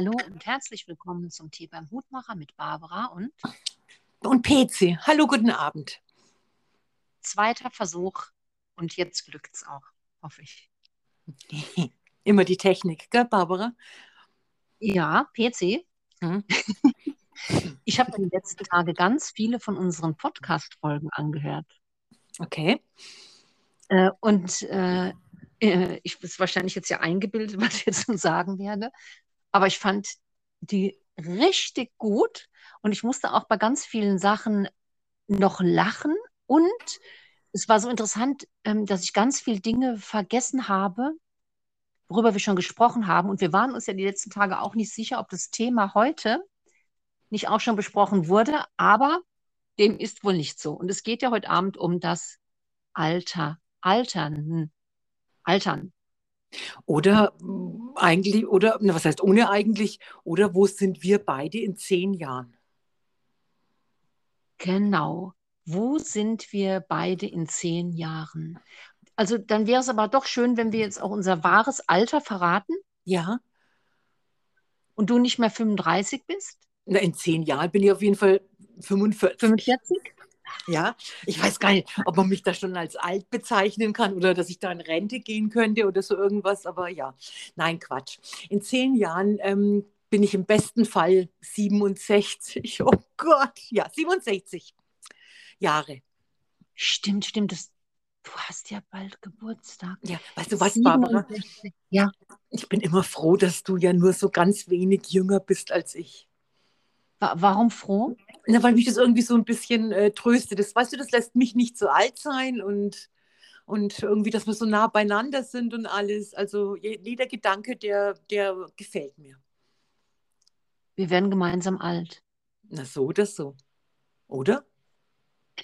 Hallo und herzlich willkommen zum Tee beim Hutmacher mit Barbara und Und PC. Hallo, guten Abend. zweiter Versuch. Und jetzt glückt's auch, hoffe ich. Immer die Technik, gell, Barbara? Ja, PC. Hm? Ich habe in den letzten Tagen ganz viele von unseren Podcast-Folgen angehört. Okay. Äh, und äh, äh, ich ist wahrscheinlich jetzt ja eingebildet, was ich jetzt nun sagen werde. Aber ich fand die richtig gut und ich musste auch bei ganz vielen Sachen noch lachen. Und es war so interessant, ähm, dass ich ganz viele Dinge vergessen habe, worüber wir schon gesprochen haben. Und wir waren uns ja die letzten Tage auch nicht sicher, ob das Thema heute nicht auch schon besprochen wurde. Aber dem ist wohl nicht so. Und es geht ja heute Abend um das Alter, Altern, Altern. Oder eigentlich, oder, was heißt ohne eigentlich, oder wo sind wir beide in zehn Jahren? Genau. Wo sind wir beide in zehn Jahren? Also dann wäre es aber doch schön, wenn wir jetzt auch unser wahres Alter verraten Ja, und du nicht mehr 35 bist, na, in zehn Jahren bin ich auf jeden Fall 45. 45. Ja, ich weiß gar nicht, ob man mich da schon als alt bezeichnen kann oder dass ich da in Rente gehen könnte oder so irgendwas, aber ja, nein, Quatsch. In zehn Jahren ähm, bin ich im besten Fall 67. Oh Gott, ja, 67 Jahre. Stimmt, stimmt. Das, du hast ja bald Geburtstag. Ja, weißt du was, Barbara? 67. Ja, Ich bin immer froh, dass du ja nur so ganz wenig jünger bist als ich. Wa warum froh? Na, weil mich das irgendwie so ein bisschen äh, tröstet. Das, weißt du, das lässt mich nicht so alt sein und, und irgendwie, dass wir so nah beieinander sind und alles. Also je, jeder Gedanke, der, der gefällt mir. Wir werden gemeinsam alt. Na, so oder so. Oder?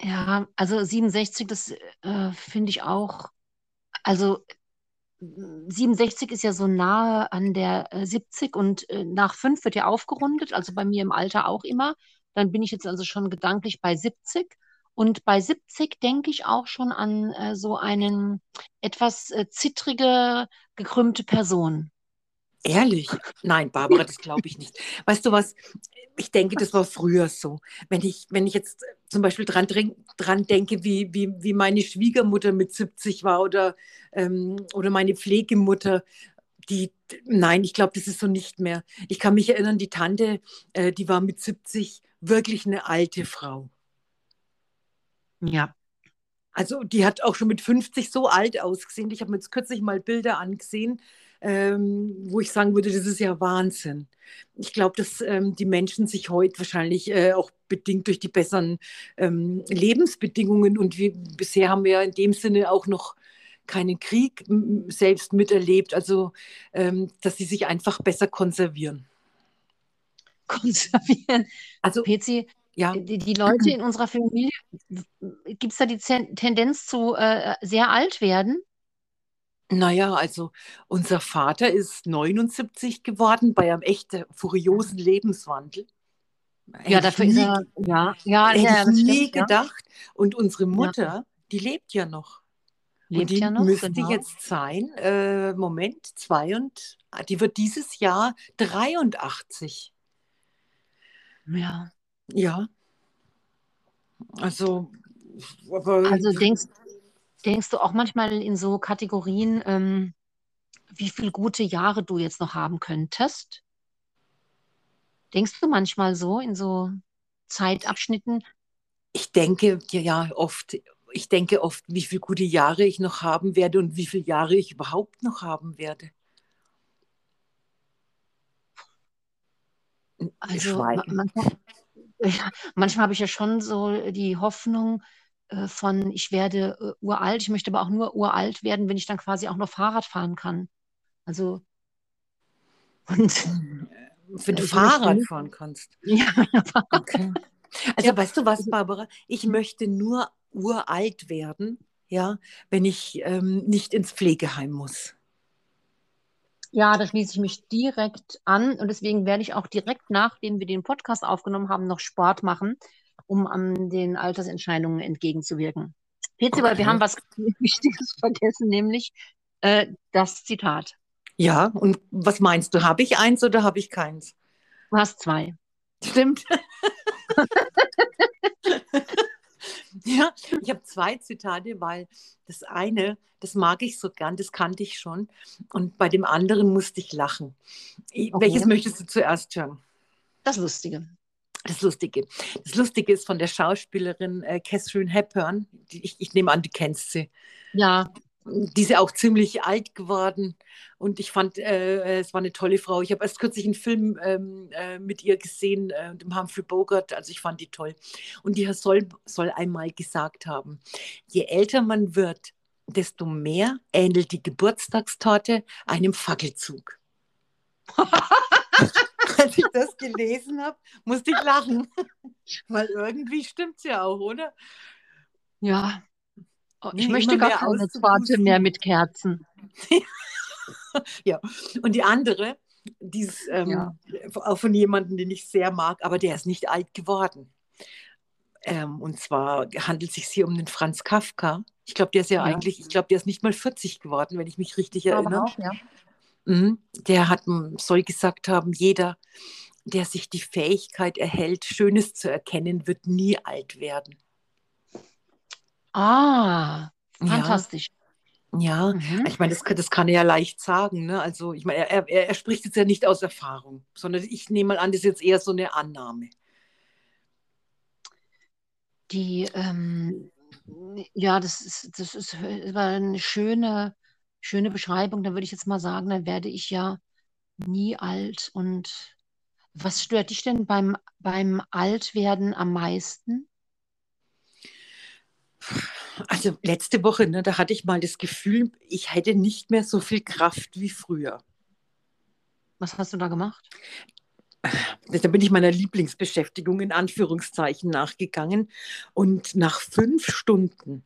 Ja, also 67, das äh, finde ich auch. Also 67 ist ja so nahe an der äh, 70 und äh, nach 5 wird ja aufgerundet, also bei mir im Alter auch immer. Dann bin ich jetzt also schon gedanklich bei 70. Und bei 70 denke ich auch schon an äh, so einen etwas äh, zittrige, gekrümmte Person. Ehrlich? Nein, Barbara, das glaube ich nicht. Weißt du was? Ich denke, das war früher so. Wenn ich, wenn ich jetzt zum Beispiel dran, dran denke, wie, wie, wie meine Schwiegermutter mit 70 war oder, ähm, oder meine Pflegemutter, die, nein, ich glaube, das ist so nicht mehr. Ich kann mich erinnern, die Tante, äh, die war mit 70 wirklich eine alte Frau. Ja, Also die hat auch schon mit 50 so alt ausgesehen. Ich habe mir jetzt kürzlich mal Bilder angesehen, ähm, wo ich sagen würde, das ist ja Wahnsinn. Ich glaube, dass ähm, die Menschen sich heute wahrscheinlich äh, auch bedingt durch die besseren ähm, Lebensbedingungen und wir, bisher haben wir ja in dem Sinne auch noch keinen Krieg selbst miterlebt, also ähm, dass sie sich einfach besser konservieren. konservieren. Also PC, ja, die, die Leute in unserer Familie, gibt es da die Tendenz zu äh, sehr alt werden? Naja, also unser Vater ist 79 geworden bei einem echt äh, furiosen Lebenswandel. Ja, dafür ist er, ja, ja, Hätte ja, ich nie stimmt, ja. gedacht. Und unsere Ja, Mutter, die lebt ja noch. Und lebt die ja noch, müsste genau. jetzt sein, äh, Moment, zwei und, ah, die wird dieses Jahr 83. Ja. Ja, also, aber Also denkst, denkst du auch manchmal in so Kategorien, ähm, wie viele gute Jahre du jetzt noch haben könntest? Denkst du manchmal so in so Zeitabschnitten? ich denke ja oft, ich denke oft, wie viele gute Jahre ich noch haben werde und wie viele Jahre ich überhaupt noch haben werde. Also manchmal, manchmal habe ich ja schon so die Hoffnung äh, von, ich werde äh, uralt. Ich möchte aber auch nur uralt werden, wenn ich dann quasi auch noch Fahrrad fahren kann. Also, und Wenn du möchte Fahrrad fahren kannst. ja, Okay. Also ja, weißt du was, also, Barbara? Ich möchte nur uralt werden, ja, wenn ich ähm, nicht ins Pflegeheim muss. ja, da schließe ich mich direkt an und deswegen werde ich auch direkt, nachdem wir den Podcast aufgenommen haben, noch Sport machen, um an den Altersentscheidungen entgegenzuwirken. PC, weil wir haben Okay. was Wichtiges vergessen, nämlich äh, das Zitat. Ja, und was meinst du? Habe ich eins oder habe ich keins? Du hast zwei. Stimmt. ja, ich habe zwei Zitate, weil das eine, das mag ich so gern, das kannte ich schon. Und bei dem anderen musste ich lachen. Okay. Welches möchtest du zuerst hören? Das Lustige. Das Lustige. Das Lustige ist von der Schauspielerin äh, Catherine Hepburn. Die, ich, ich nehme an, du kennst sie. Ja. Die ist ja auch ziemlich alt geworden und ich fand, äh, es war eine tolle Frau. Ich habe erst kürzlich einen Film ähm, äh, mit ihr gesehen, äh, dem Humphrey Bogart, also ich fand die toll. Und die soll, soll einmal gesagt haben, je älter man wird, desto mehr ähnelt die Geburtstagstorte einem Fackelzug. Als ich das gelesen habe, musste ich lachen. Weil irgendwie stimmt es ja auch, oder? Ja. Oh, ich nee, möchte gar keine Torte mehr mit Kerzen. ja. Und die andere, dieses, ähm, ja. auch von jemandem, den ich sehr mag, aber der ist nicht alt geworden. Ähm, und zwar handelt es sich hier um den Franz Kafka. Ich glaube, der ist ja, ja. eigentlich, ich glaube, der ist nicht mal 40 geworden, wenn ich mich richtig erinnere. Auch, ja. Mhm. Der hat, soll gesagt haben, jeder, der sich die Fähigkeit erhält, Schönes zu erkennen, wird nie alt werden. Ah, fantastisch. Ja, ja. Mhm. ich meine, das, das kann er ja leicht sagen. Ne? Also, ich meine, er, er, er spricht jetzt ja nicht aus Erfahrung, sondern ich nehme mal an, das ist jetzt eher so eine Annahme. Die, ähm, ja, das ist, das ist war eine schöne, schöne Beschreibung. Da würde ich jetzt mal sagen, dann werde ich ja nie alt. Und was stört dich denn beim, beim Altwerden am meisten? Also letzte Woche, ne, da hatte ich mal das Gefühl, ich hätte nicht mehr so viel Kraft wie früher. Was hast du da gemacht? Da bin ich meiner Lieblingsbeschäftigung in Anführungszeichen nachgegangen. Und nach fünf Stunden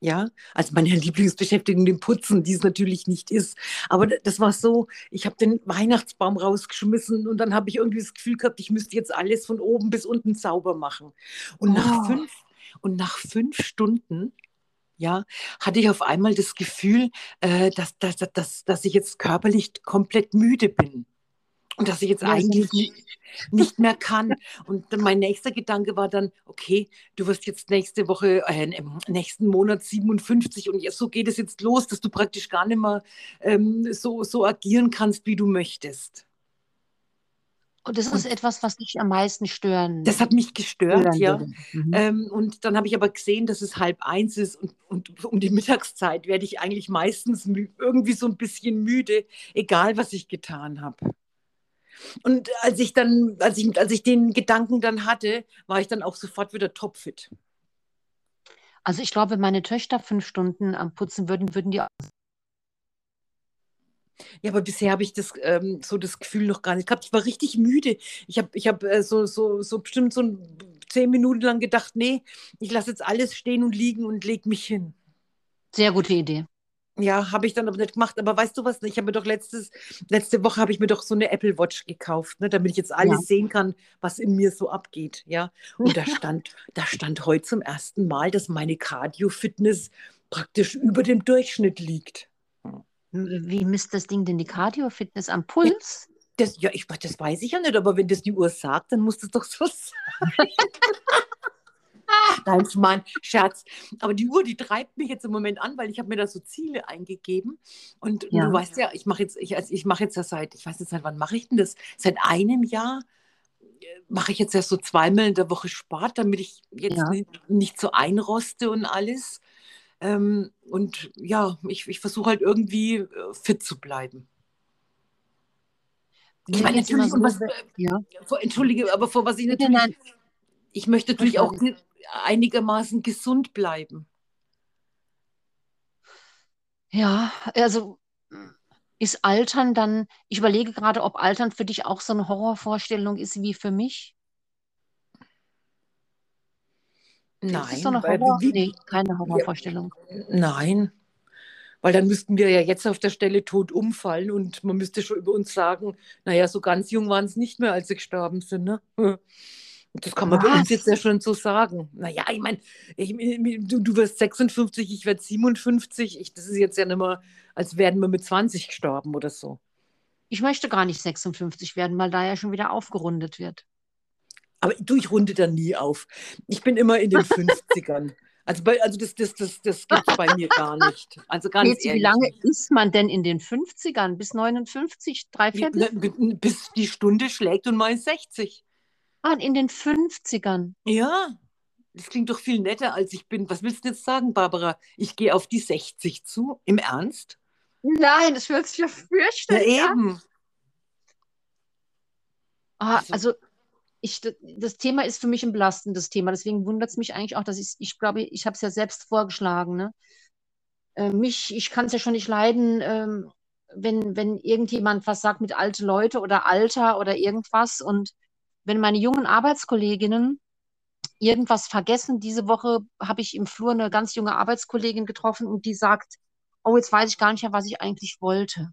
ja, also meine Lieblingsbeschäftigung, dem Putzen, die es natürlich nicht ist. Aber das war so, ich habe den Weihnachtsbaum rausgeschmissen und dann habe ich irgendwie das Gefühl gehabt, ich müsste jetzt alles von oben bis unten sauber machen. Und, oh. nach, fünf, und nach fünf Stunden ja, hatte ich auf einmal das Gefühl, äh, dass, dass, dass, dass ich jetzt körperlich komplett müde bin und dass ich jetzt ja, eigentlich nicht, nicht, mehr kann. Und mein nächster Gedanke war dann, okay, du wirst jetzt nächste Woche, äh, im nächsten Monat 57 und so geht es jetzt los, dass du praktisch gar nicht mehr ähm, so, so agieren kannst, wie du möchtest. Und das ist etwas, was dich am meisten stören. Das hat mich gestört, ja. Mhm. Ähm, und dann habe ich aber gesehen, dass es halb eins ist und, und um die Mittagszeit werde ich eigentlich meistens irgendwie so ein bisschen müde, egal was ich getan habe. Und als ich dann, als ich, als ich den Gedanken dann hatte, war ich dann auch sofort wieder topfit. Also ich glaube, wenn meine Töchter fünf Stunden am Putzen würden, würden die. Ja, aber bisher habe ich das ähm, so das Gefühl noch gar nicht gehabt. Ich war richtig müde. Ich habe ich hab, äh, so, so, so bestimmt so ein, zehn Minuten lang gedacht, nee, ich lasse jetzt alles stehen und liegen und lege mich hin. Sehr gute Idee. Ja, habe ich dann aber nicht gemacht. Aber weißt du was? Ich habe mir doch letztes, letzte Woche habe ich mir doch so eine Apple Watch gekauft, ne, damit ich jetzt alles ja. sehen kann, was in mir so abgeht. Ja. Und da stand, da stand heute zum ersten Mal, dass meine Cardio-Fitness praktisch über dem Durchschnitt liegt. Wie misst das Ding denn die Cardio-Fitness am Puls? Das, ja, ich, das weiß ich ja nicht, aber wenn das die Uhr sagt, dann muss das doch so sein. Nein, mein Scherz. Aber die Uhr, die treibt mich jetzt im Moment an, weil ich habe mir da so Ziele eingegeben. Und ja. du weißt ja, ich mache jetzt, ich, also ich mache jetzt ja seit, ich weiß nicht, seit wann mache ich denn das? Seit einem Jahr äh, mache ich jetzt ja so zweimal in der Woche Sport, damit ich jetzt ja. nicht, nicht, so einroste und alles. Ähm, und ja, ich, ich versuche halt irgendwie äh, fit zu bleiben. Ich meine, natürlich, so, was, ja. vor, entschuldige, aber vor was ich natürlich, ich möchte natürlich auch einigermaßen gesund bleiben. Ja, also ist Altern dann, ich überlege gerade, ob Altern für dich auch so eine Horrorvorstellung ist wie für mich. Nein. Ist so eine Horror? Wie, nee, keine Horrorvorstellung. Ja, nein, weil dann müssten wir ja jetzt auf der Stelle tot umfallen und man müsste schon über uns sagen, naja, so ganz jung waren es nicht mehr, als sie gestorben sind. Ne? Das kann man bei uns jetzt ja schon so sagen. Naja, ich meine, du, du wirst 56, ich werde 57. Ich, das ist jetzt ja nicht mehr, als wären wir mit 20 gestorben oder so. Ich möchte gar nicht 56 werden, weil da ja schon wieder aufgerundet wird. Aber du, ich runde da nie auf. Ich bin immer in den 50ern. Also, bei, also das, das, das, das gibt es bei mir gar nicht. Also ganz Jetzt, Wie lange ist man denn in den 50ern? Bis 59, drei Viertel? Bis die Stunde schlägt und mal 60. Ah, in den 50ern. Ja, das klingt doch viel netter, als ich bin. Was willst du jetzt sagen, Barbara? Ich gehe auf die 60 zu. Im Ernst? Nein, das hört sich ja fürchterlich ja, eben. Ah, also, also ich, das Thema ist für mich ein belastendes Thema. Deswegen wundert es mich eigentlich auch, dass ich, ich glaube, ich habe es ja selbst vorgeschlagen. Ne? Äh, mich, ich kann es ja schon nicht leiden, ähm, wenn, wenn irgendjemand was sagt mit alte Leute oder Alter oder irgendwas. Und wenn meine jungen Arbeitskolleginnen irgendwas vergessen, diese Woche habe ich im Flur eine ganz junge Arbeitskollegin getroffen und die sagt, oh, jetzt weiß ich gar nicht mehr, was ich eigentlich wollte.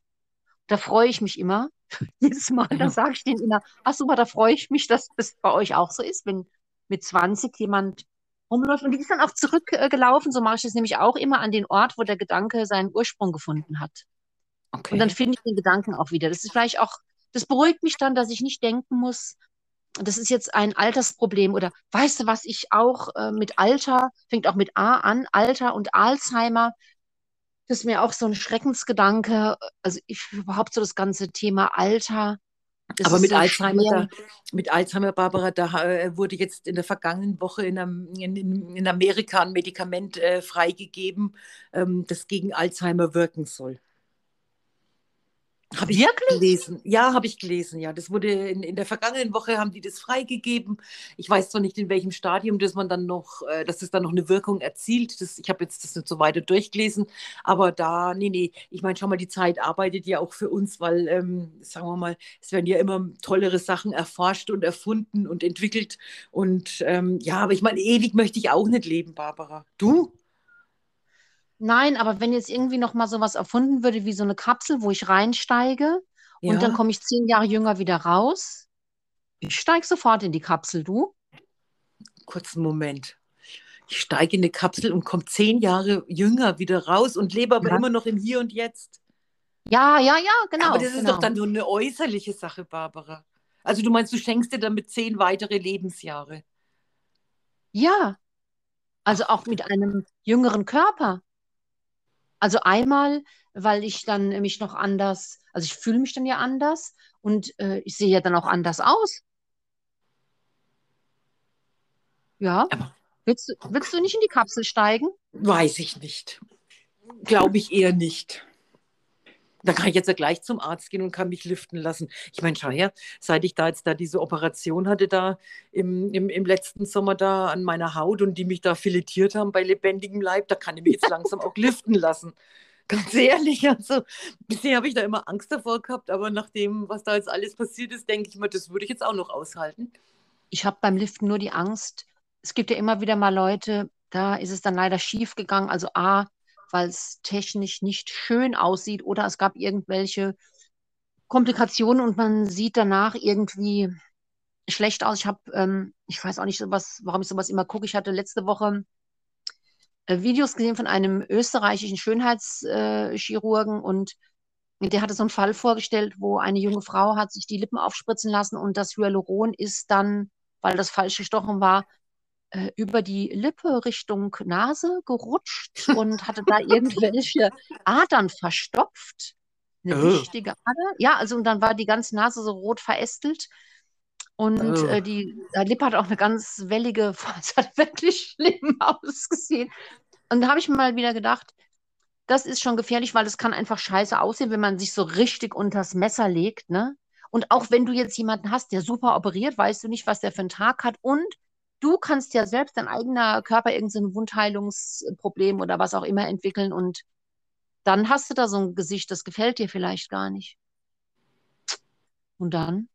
Da freue ich mich immer. Jedes Mal, da sage ich denen immer, ach super, da freue ich mich, dass das bei euch auch so ist, wenn mit 20 jemand rumläuft. Und die ist dann auch zurückgelaufen, so mache ich das nämlich auch immer an den Ort, wo der Gedanke seinen Ursprung gefunden hat. Okay. Und dann finde ich den Gedanken auch wieder. Das ist vielleicht auch, das beruhigt mich dann, dass ich nicht denken muss, das ist jetzt ein Altersproblem oder weißt du, was ich auch äh, mit Alter, fängt auch mit A an, Alter und Alzheimer, das ist mir auch so ein Schreckensgedanke, also ich überhaupt so das ganze Thema Alter. Aber mit so Alzheimer, da, mit Alzheimer, Barbara, da äh, wurde jetzt in der vergangenen Woche in, in, in Amerika ein Medikament äh, freigegeben, ähm, das gegen Alzheimer wirken soll. Habe ich Wirklich? gelesen. Ja, habe ich gelesen. Ja, das wurde in, in der vergangenen Woche haben die das freigegeben. Ich weiß zwar nicht in welchem Stadium, dass man dann noch, äh, dass es dann noch eine Wirkung erzielt. Das, ich habe jetzt das nicht so weiter durchgelesen, aber da, nee, nee. Ich meine, schau mal, die Zeit arbeitet ja auch für uns, weil, ähm, sagen wir mal, es werden ja immer tollere Sachen erforscht und erfunden und entwickelt. Und ähm, ja, aber ich meine, ewig möchte ich auch nicht leben, Barbara. Du? Nein, aber wenn jetzt irgendwie noch mal sowas erfunden würde wie so eine Kapsel, wo ich reinsteige und dann komme ich zehn Jahre jünger wieder raus, ich steige sofort in die Kapsel, du? kurzen Moment. Ich steige in eine Kapsel und komme zehn Jahre jünger wieder raus und lebe aber Ja. immer noch im Hier und Jetzt. Ja, ja, ja, Aber genau, das ist doch genau. dann nur eine äußerliche Sache, Barbara. Also du meinst, du schenkst dir damit zehn weitere Lebensjahre. Ja, also auch mit einem jüngeren Körper. Also einmal, weil ich dann mich noch anders, also ich fühle mich dann ja anders und äh, ich sehe ja dann auch anders aus. Ja. aber Willst du, willst du nicht in die Kapsel steigen? weiß ich nicht. Glaube ich eher nicht. Dann kann ich jetzt ja gleich zum Arzt gehen und kann mich liften lassen. Ich meine, schau her, seit ich da jetzt da diese Operation hatte, da im, im, im letzten Sommer da an meiner Haut und die mich da filetiert haben bei lebendigem Leib, da kann ich mich jetzt langsam auch liften lassen. Ganz ehrlich, also bisher habe ich da immer Angst davor gehabt, aber nach dem, was da jetzt alles passiert ist, denke ich mir, das würde ich jetzt auch noch aushalten. Ich habe beim Liften nur die Angst. Es gibt ja immer wieder mal Leute, da ist es dann leider schief gegangen. Also A, weil es technisch nicht schön aussieht oder es gab irgendwelche Komplikationen und man sieht danach irgendwie schlecht aus. Ich habe, ähm, ich weiß auch nicht, sowas, warum ich sowas immer gucke. Ich hatte letzte Woche äh, Videos gesehen von einem österreichischen Schönheitschirurgen und der hatte so einen Fall vorgestellt, wo eine junge Frau hat sich die Lippen aufspritzen lassen und das Hyaluron ist dann, weil das falsch gestochen war, äh, über die Lippe Richtung Nase gerutscht und hatte da irgendwelche Adern verstopft. Eine Oh, wichtige Ader. Ja, also und dann war die ganze Nase so rot verästelt. Und oh. äh, die äh, Lippe hat auch eine ganz wellige, es hat wirklich schlimm ausgesehen. Und da habe ich mir mal wieder gedacht, das ist schon gefährlich, weil es kann einfach scheiße aussehen, wenn man sich so richtig unters Messer legt, ne? Und auch wenn du jetzt jemanden hast, der super operiert, weißt du nicht, was der für einen Tag hat. Und du kannst ja selbst dein eigener Körper irgendein Wundheilungsproblem oder was auch immer entwickeln. Und dann hast du da so ein Gesicht, das gefällt dir vielleicht gar nicht. Und dann?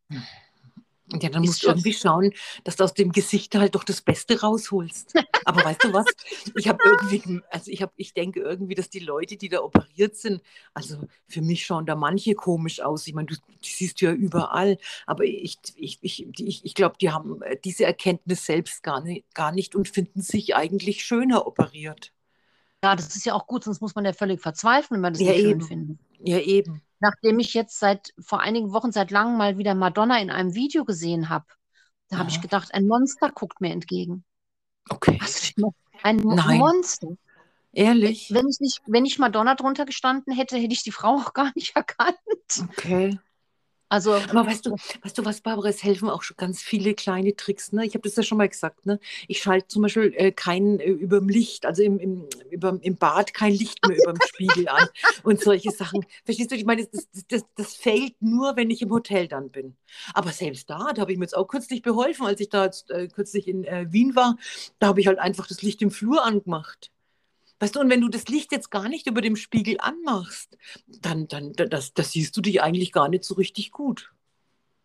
Ja, dann musst du irgendwie schauen, dass du aus dem Gesicht halt doch das Beste rausholst. Aber weißt du was? Ich habe irgendwie, also ich habe, ich denke irgendwie, dass die Leute, die da operiert sind, also für mich schauen da manche komisch aus. Ich meine, du die siehst du ja überall, aber ich, ich, ich, ich, ich glaube, die haben äh, diese Erkenntnis selbst gar nicht, gar nicht und finden sich eigentlich schöner operiert. Ja, das ist ja auch gut, sonst muss man ja völlig verzweifeln, wenn man das ja, nicht eben. schön findet. Ja, eben nachdem ich jetzt seit vor einigen Wochen, seit langem mal wieder Madonna in einem Video gesehen habe, da habe ich gedacht, ein Monster guckt mir entgegen. Okay. ein Mo Nein. Monster. Ehrlich? Wenn ich, nicht, wenn ich Madonna drunter gestanden hätte, hätte ich die Frau auch gar nicht erkannt. Okay. Also, aber weißt du, weißt du was, Barbara, es helfen auch schon ganz viele kleine Tricks. Ne? Ich habe das ja schon mal gesagt. Ne? Ich schalte zum Beispiel äh, kein äh, über dem Licht, also im, im, über, im Bad kein Licht mehr über dem Spiegel an und solche Sachen. Verstehst du? Ich meine, das, das, das, das fällt nur, wenn ich im Hotel dann bin. Aber selbst da, da habe ich mir jetzt auch kürzlich beholfen, als ich da jetzt, äh, kürzlich in äh, Wien war. Da habe ich halt einfach das Licht im Flur angemacht. Weißt du, und wenn du das Licht jetzt gar nicht über dem Spiegel anmachst, dann, dann das, das siehst du dich eigentlich gar nicht so richtig gut.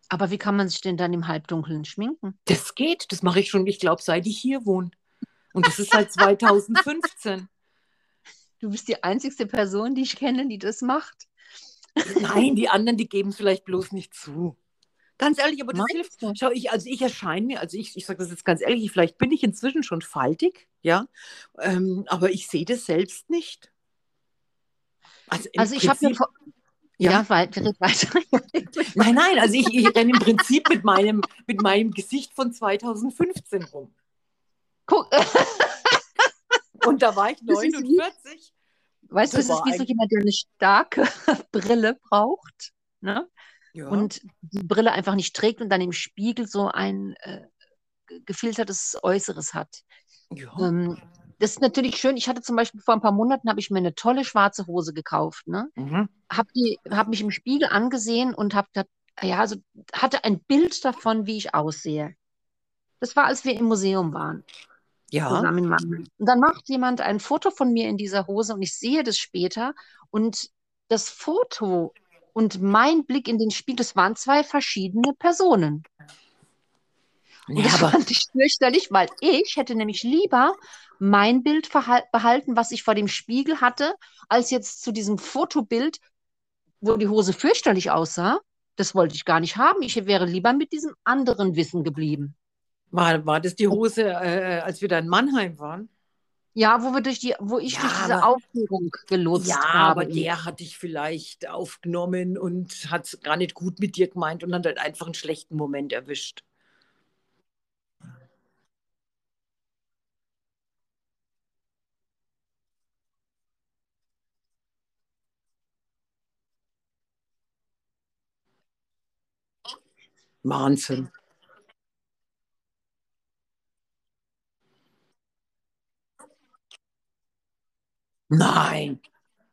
Aber wie kann man sich denn dann im Halbdunkeln schminken? Das geht, das mache ich schon, ich glaube, seit ich hier wohne. Und das ist seit 2015. Du bist die einzigste Person, die ich kenne, die das macht. Nein, die anderen, die geben es vielleicht bloß nicht zu. Ganz ehrlich, aber das Meinst hilft. Schau, ich, also ich erscheine mir, also ich, ich sage das jetzt ganz ehrlich, vielleicht bin ich inzwischen schon faltig, ja, ähm, aber ich sehe das selbst nicht. Also, also ich habe mir vor, ja, ja weiter, weiter. nein, nein, also ich, ich renne im Prinzip mit meinem, mit meinem Gesicht von 2015 rum. Guck. Und da war ich 49. Weißt du, es ist wie so jemand, der eine starke Brille braucht. Ne? Ja. und die Brille einfach nicht trägt und dann im Spiegel so ein äh, gefiltertes Äußeres hat. Ja. Ähm, das ist natürlich schön. Ich hatte zum Beispiel vor ein paar Monaten habe ich mir eine tolle schwarze Hose gekauft. Ne? Mhm. Habe hab mich im Spiegel angesehen und habe ja, also hatte ein Bild davon, wie ich aussehe. Das war, als wir im Museum waren. Ja. Zusammen und dann macht jemand ein Foto von mir in dieser Hose und ich sehe das später. Und das Foto und mein Blick in den Spiegel, das waren zwei verschiedene Personen. Und ja, das aber... fand ich fürchterlich, weil ich hätte nämlich lieber mein Bild behalten, was ich vor dem Spiegel hatte, als jetzt zu diesem Fotobild, wo die Hose fürchterlich aussah. Das wollte ich gar nicht haben. Ich wäre lieber mit diesem anderen Wissen geblieben. War, war das die Hose, äh, als wir da in Mannheim waren? Ja, wo wir durch die, wo ich ja, durch diese aber, Aufführung gelotst ja, habe. Ja, aber der hat dich vielleicht aufgenommen und hat es gar nicht gut mit dir gemeint und hat halt einfach einen schlechten Moment erwischt. Wahnsinn. Nein.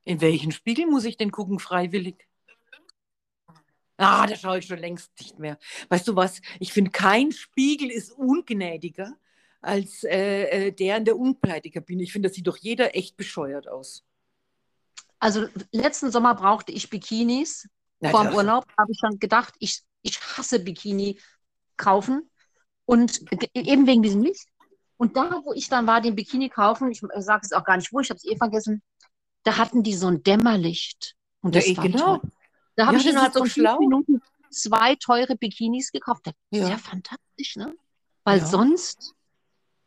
In welchen Spiegel muss ich denn gucken, freiwillig? Ah, da schaue ich schon längst nicht mehr. Weißt du was? Ich finde, kein Spiegel ist ungnädiger als äh, äh der in der Umkleidekabine. Ich finde, das sieht doch jeder echt bescheuert aus. Also letzten Sommer brauchte ich Bikinis. Na, Vor dem Urlaub habe ich dann gedacht, ich, ich hasse Bikini kaufen. Und eben wegen diesem Licht. Und da, wo ich dann war, den Bikini kaufen, ich sage es auch gar nicht wo, ich habe es eh vergessen, da hatten die so ein Dämmerlicht. Und das ja, war genau. Toll. Da habe ja, ich innerhalb von fünf Minuten zwei teure Bikinis gekauft. Das ist ja, ja fantastisch, ne? Weil ja. sonst,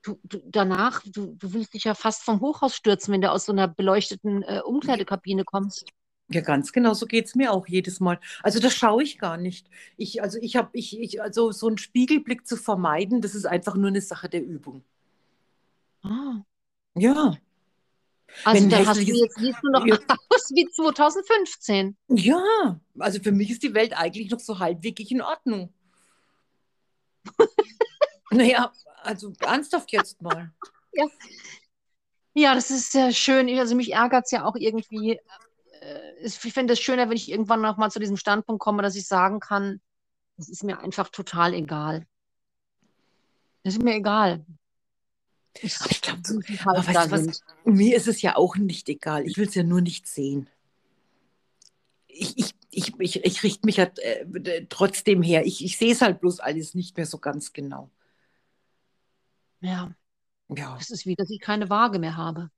du, du, danach, du, du willst dich ja fast vom Hochhaus stürzen, wenn du aus so einer beleuchteten äh, Umkleidekabine kommst. Ja, ganz genau, so geht es mir auch jedes Mal. Also das schaue ich gar nicht. Ich, also ich habe, ich, ich, also so einen Spiegelblick zu vermeiden, das ist einfach nur eine Sache der Übung. Ah. Ja. Also dann hast du jetzt siehst du noch ja. aus wie 2015. Ja, also für mich ist die Welt eigentlich noch so halbwegs in Ordnung. naja, also ernsthaft jetzt mal. Ja. ja, das ist sehr schön. Also mich ärgert es ja auch irgendwie. Äh, ich finde es schöner, wenn ich irgendwann noch mal zu diesem Standpunkt komme, dass ich sagen kann, es ist mir einfach total egal. Es ist mir egal. Ich, aber ich glaube, so, aber weißt du was, mir ist es ja auch nicht egal. Ich will es ja nur nicht sehen. Ich, ich, ich, ich, ich richte mich ja äh, trotzdem her. Ich, ich sehe es halt bloß alles nicht mehr so ganz genau. Ja. Ja. Es ist wie, dass ich keine Waage mehr habe.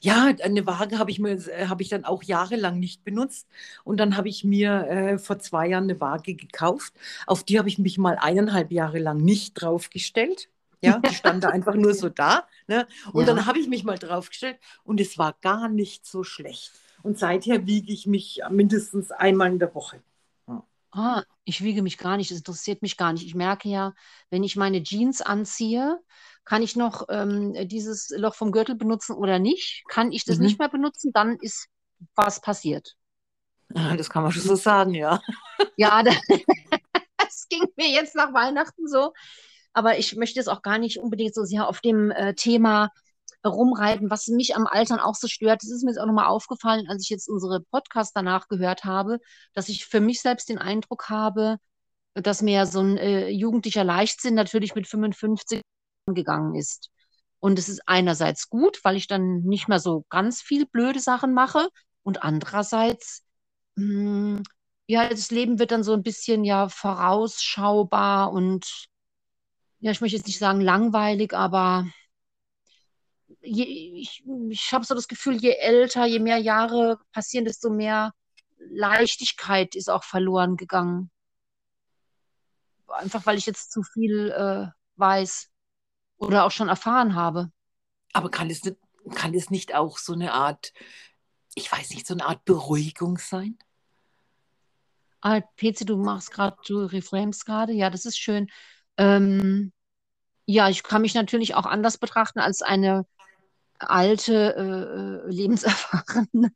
Ja, eine Waage habe ich mir habe ich dann auch jahrelang nicht benutzt und dann habe ich mir äh, vor zwei Jahren eine Waage gekauft. Auf die habe ich mich mal eineinhalb Jahre lang nicht draufgestellt. Ja, die stand da einfach nur so da. Ne? Und ja. dann habe ich mich mal draufgestellt und es war gar nicht so schlecht. Und seither wiege ich mich mindestens einmal in der Woche. Ah, ich wiege mich gar nicht, das interessiert mich gar nicht. Ich merke ja, wenn ich meine Jeans anziehe, kann ich noch ähm, dieses Loch vom Gürtel benutzen oder nicht? Kann ich das mhm. nicht mehr benutzen, dann ist was passiert. Das kann man schon so sagen, ja. Ja, das, das ging mir jetzt nach Weihnachten so. Aber ich möchte jetzt auch gar nicht unbedingt so sehr auf dem äh, Thema rumreiten, was mich am Altern auch so stört. Das ist mir jetzt auch nochmal aufgefallen, als ich jetzt unsere Podcasts danach gehört habe, dass ich für mich selbst den Eindruck habe, dass mir so ein äh, jugendlicher Leichtsinn natürlich mit 55 gegangen ist. Und es ist einerseits gut, weil ich dann nicht mehr so ganz viel blöde Sachen mache und andererseits, mh, hm, ja, das Leben wird dann so ein bisschen ja vorausschaubar und ja, ich möchte jetzt nicht sagen langweilig, aber je, ich, ich habe so das Gefühl, je älter, je mehr Jahre passieren, desto mehr Leichtigkeit ist auch verloren gegangen. Einfach weil ich jetzt zu viel äh, weiß oder auch schon erfahren habe. Aber kann es, nicht, kann es nicht auch so eine Art, ich weiß nicht, so eine Art Beruhigung sein? Ah, PC, du machst gerade, du reframest gerade, ja, das ist schön. Ähm, ja, ich kann mich natürlich auch anders betrachten als eine alte, äh, äh lebenserfahrene.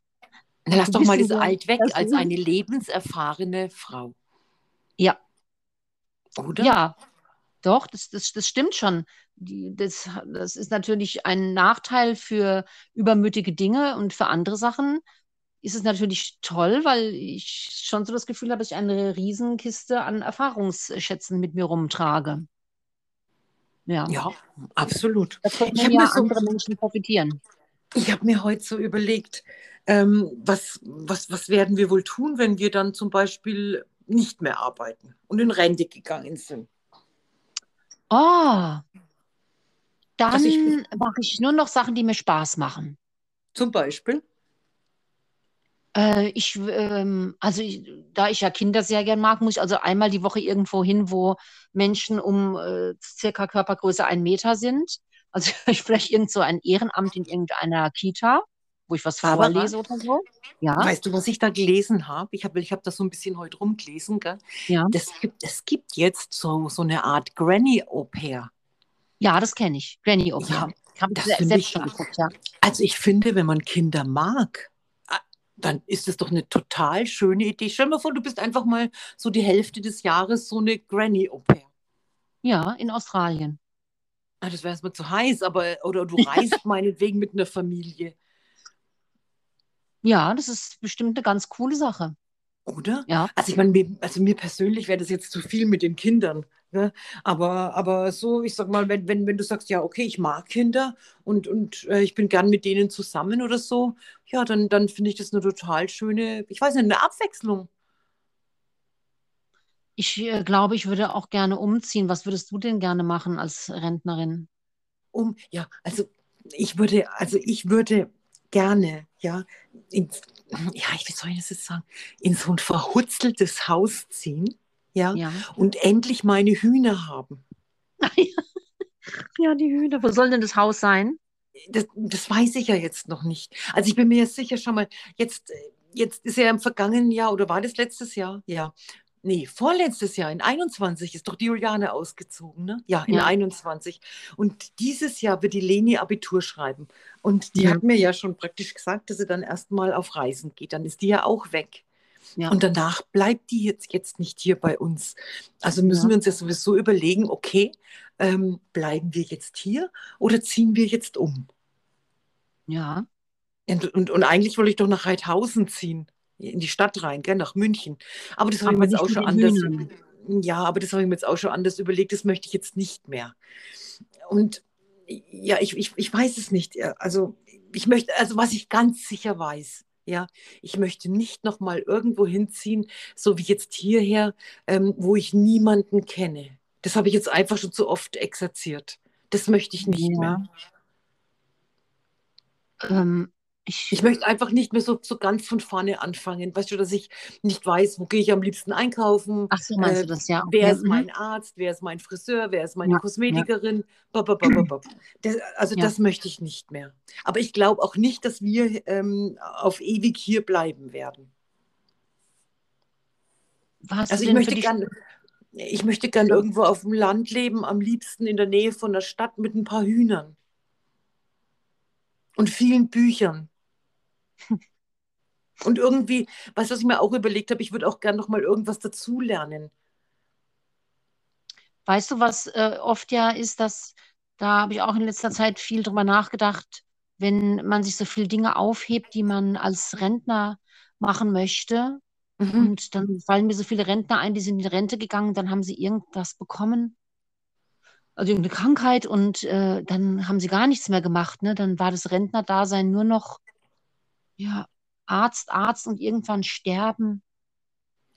Lass doch mal das alt weg, als eine lebenserfahrene Frau. Ja. Oder? Ja, doch, das, das, das stimmt schon. Die, das, das ist natürlich ein Nachteil für übermütige Dinge und für andere Sachen ist es natürlich toll, weil ich schon so das Gefühl habe, dass ich eine Riesenkiste an Erfahrungsschätzen mit mir rumtrage. Ja, ja absolut. Da können ja so, andere Menschen profitieren. Ich habe mir heute so überlegt, ähm, was, was, was werden wir wohl tun, wenn wir dann zum Beispiel nicht mehr arbeiten und in Rente gegangen sind? Oh, dann also mache ich nur noch Sachen, die mir Spaß machen. Zum Beispiel? Äh, ich, ähm, also ich, da ich ja Kinder sehr gern mag, muss ich also einmal die Woche irgendwo hin, wo Menschen um äh, circa Körpergröße ein Meter sind. Also vielleicht irgend so ein Ehrenamt in irgendeiner Kita, wo ich was Barbara, vorlese oder so. Ja. Weißt du, was ich da gelesen habe? Ich habe ich hab das so ein bisschen heute rumgelesen. Gell? Ja. Das gibt, es gibt jetzt so, so eine Art Granny-Au-pair. Ja, das kenne ich. Granny-Au-pair. Ja, das selbst ich, schon geguckt, ja. Also ich finde, wenn man Kinder mag, dann ist es doch eine total schöne Idee. Stell dir mal vor, du bist einfach mal so die Hälfte des Jahres so eine Granny-Au-pair. Ja, in Australien. Ah, das wäre erstmal zu heiß, aber oder du reist meinetwegen mit einer Familie. Ja, das ist bestimmt eine ganz coole Sache. Oder? Ja. Also ich meine, mir, also mir persönlich wäre das jetzt zu viel mit den Kindern. Ne? Aber, aber so, ich sag mal, wenn, wenn, wenn du sagst, ja, okay, ich mag Kinder und, und äh, ich bin gern mit denen zusammen oder so, ja, dann, dann finde ich das eine total schöne, ich weiß nicht, eine Abwechslung. Ich äh, glaube, ich würde auch gerne umziehen. Was würdest du denn gerne machen als Rentnerin? Um, ja, also ich würde, also ich würde gerne, ja, in, ja, wie soll ich das jetzt sagen, in so ein verhutzeltes Haus ziehen ja, ja. und endlich meine Hühner haben. ja, die Hühner. Wo soll denn das Haus sein? Das, das weiß ich ja jetzt noch nicht. Also ich bin mir jetzt sicher schon mal, jetzt, jetzt ist ja im vergangenen Jahr, oder war das letztes Jahr? Ja. Nee, vorletztes Jahr, in 21 ist doch die Juliane ausgezogen, ne? Ja, in ja. 21. Und dieses Jahr wird die Leni Abitur schreiben. Und die ja. hat mir ja schon praktisch gesagt, dass sie dann erstmal auf Reisen geht. Dann ist die ja auch weg. Ja. Und danach bleibt die jetzt, jetzt nicht hier bei uns. Also müssen ja. wir uns ja sowieso überlegen, okay, ähm, bleiben wir jetzt hier oder ziehen wir jetzt um? Ja. Und, und, und eigentlich wollte ich doch nach Reithausen ziehen, in die Stadt rein, gell, nach München. Aber das habe ich mir jetzt auch schon anders. Ja, aber das habe ich mir jetzt auch schon anders überlegt, das möchte ich jetzt nicht mehr. Und ja, ich, ich, ich weiß es nicht. Also ich möchte, also was ich ganz sicher weiß, Ja, ich möchte nicht noch mal irgendwo hinziehen, so wie jetzt hierher, ähm, wo ich niemanden kenne. Das habe ich jetzt einfach schon zu oft exerziert. Das möchte ich nicht Ja. mehr. Ähm, ich, Ich möchte einfach nicht mehr so, so ganz von vorne anfangen. Weißt du, dass ich nicht weiß, wo gehe ich am liebsten einkaufen, ach so, meinst äh, du das ja? wer Okay. ist Mhm. mein Arzt, wer ist mein Friseur, wer ist meine Ja, ja, Kosmetikerin. Bop, bop, bop, bop. Das, also ja. das möchte ich nicht mehr. Aber ich glaube auch nicht, dass wir ähm, auf ewig hier bleiben werden. Was Also ich möchte dich? gern, ich möchte gern irgendwo auf dem Land leben, am liebsten in der Nähe von der Stadt mit ein paar Hühnern und vielen Büchern. Und irgendwie, weißt du, was ich mir auch überlegt habe, ich würde auch gern noch mal irgendwas dazulernen. Weißt du, was äh, oft ja ist, dass da habe ich auch in letzter Zeit viel drüber nachgedacht, wenn man sich so viele Dinge aufhebt, die man als Rentner machen möchte. Mhm. Und dann fallen mir so viele Rentner ein, die sind in Rente gegangen, dann haben sie irgendwas bekommen, also irgendeine Krankheit und äh, dann haben sie gar nichts mehr gemacht. Ne? Dann war das Rentnerdasein nur noch ja, Arzt, Arzt und irgendwann sterben.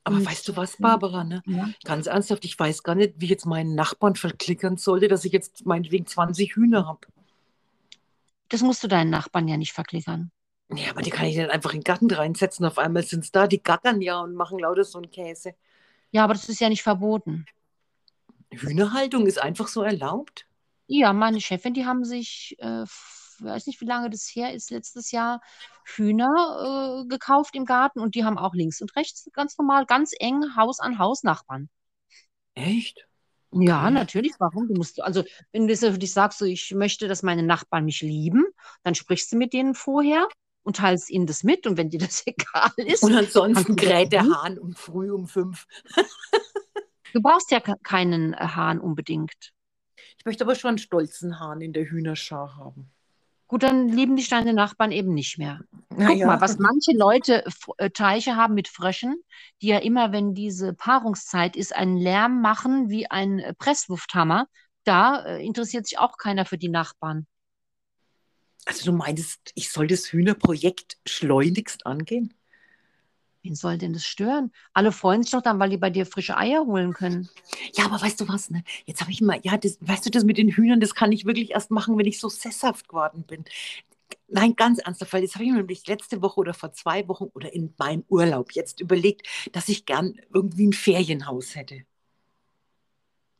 Aber Und weißt du was, Barbara, ne? ja, Ganz ernsthaft, ich weiß gar nicht, wie ich jetzt meinen Nachbarn verklickern sollte, dass ich jetzt meinetwegen 20 Hühner habe. das musst du deinen Nachbarn ja nicht verklickern. Ja, aber die kann ich nicht einfach in den Garten reinsetzen. Auf einmal sind es da, die gackern ja und machen lauter so einen Käse. Ja, aber das ist ja nicht verboten. Hühnerhaltung ist einfach so erlaubt. Ja, meine Chefin, die haben sich, äh, weiß nicht, wie lange das her ist, letztes Jahr Hühner äh, gekauft im Garten und die haben auch links und rechts ganz normal, ganz eng Haus an Haus Nachbarn. Echt? Ja, Okay. natürlich. Warum? Du musst, also, wenn du dich sagst, so, ich möchte, dass meine Nachbarn mich lieben, dann sprichst du mit denen vorher und teilst ihnen das mit. Und wenn dir das egal ist, Und ansonsten kräht der. Hahn um früh um fünf. Du brauchst ja ke- keinen äh, Hahn unbedingt. Ich möchte aber schon einen stolzen Hahn in der Hühnerschar haben. Gut, dann lieben dich deine Nachbarn eben nicht mehr. Guck mal, Naja, was manche Leute äh, Teiche haben mit Fröschen, die ja immer, wenn diese Paarungszeit ist, einen Lärm machen wie ein äh, Presslufthammer. Da äh, interessiert sich auch keiner für die Nachbarn. also du meintest, ich soll das Hühnerprojekt schleunigst angehen? Wen soll denn das stören? Alle freuen sich doch dann, weil die bei dir frische Eier holen können. Ja, aber weißt du was, ne? Jetzt habe ich mal, ja, das, weißt du, das mit den Hühnern, das kann ich wirklich erst machen, wenn ich so sesshaft geworden bin. Nein, ganz ernsthaft, weil jetzt habe ich mir nämlich letzte Woche oder vor zwei Wochen oder in meinem Urlaub jetzt überlegt, dass ich gern irgendwie ein Ferienhaus hätte.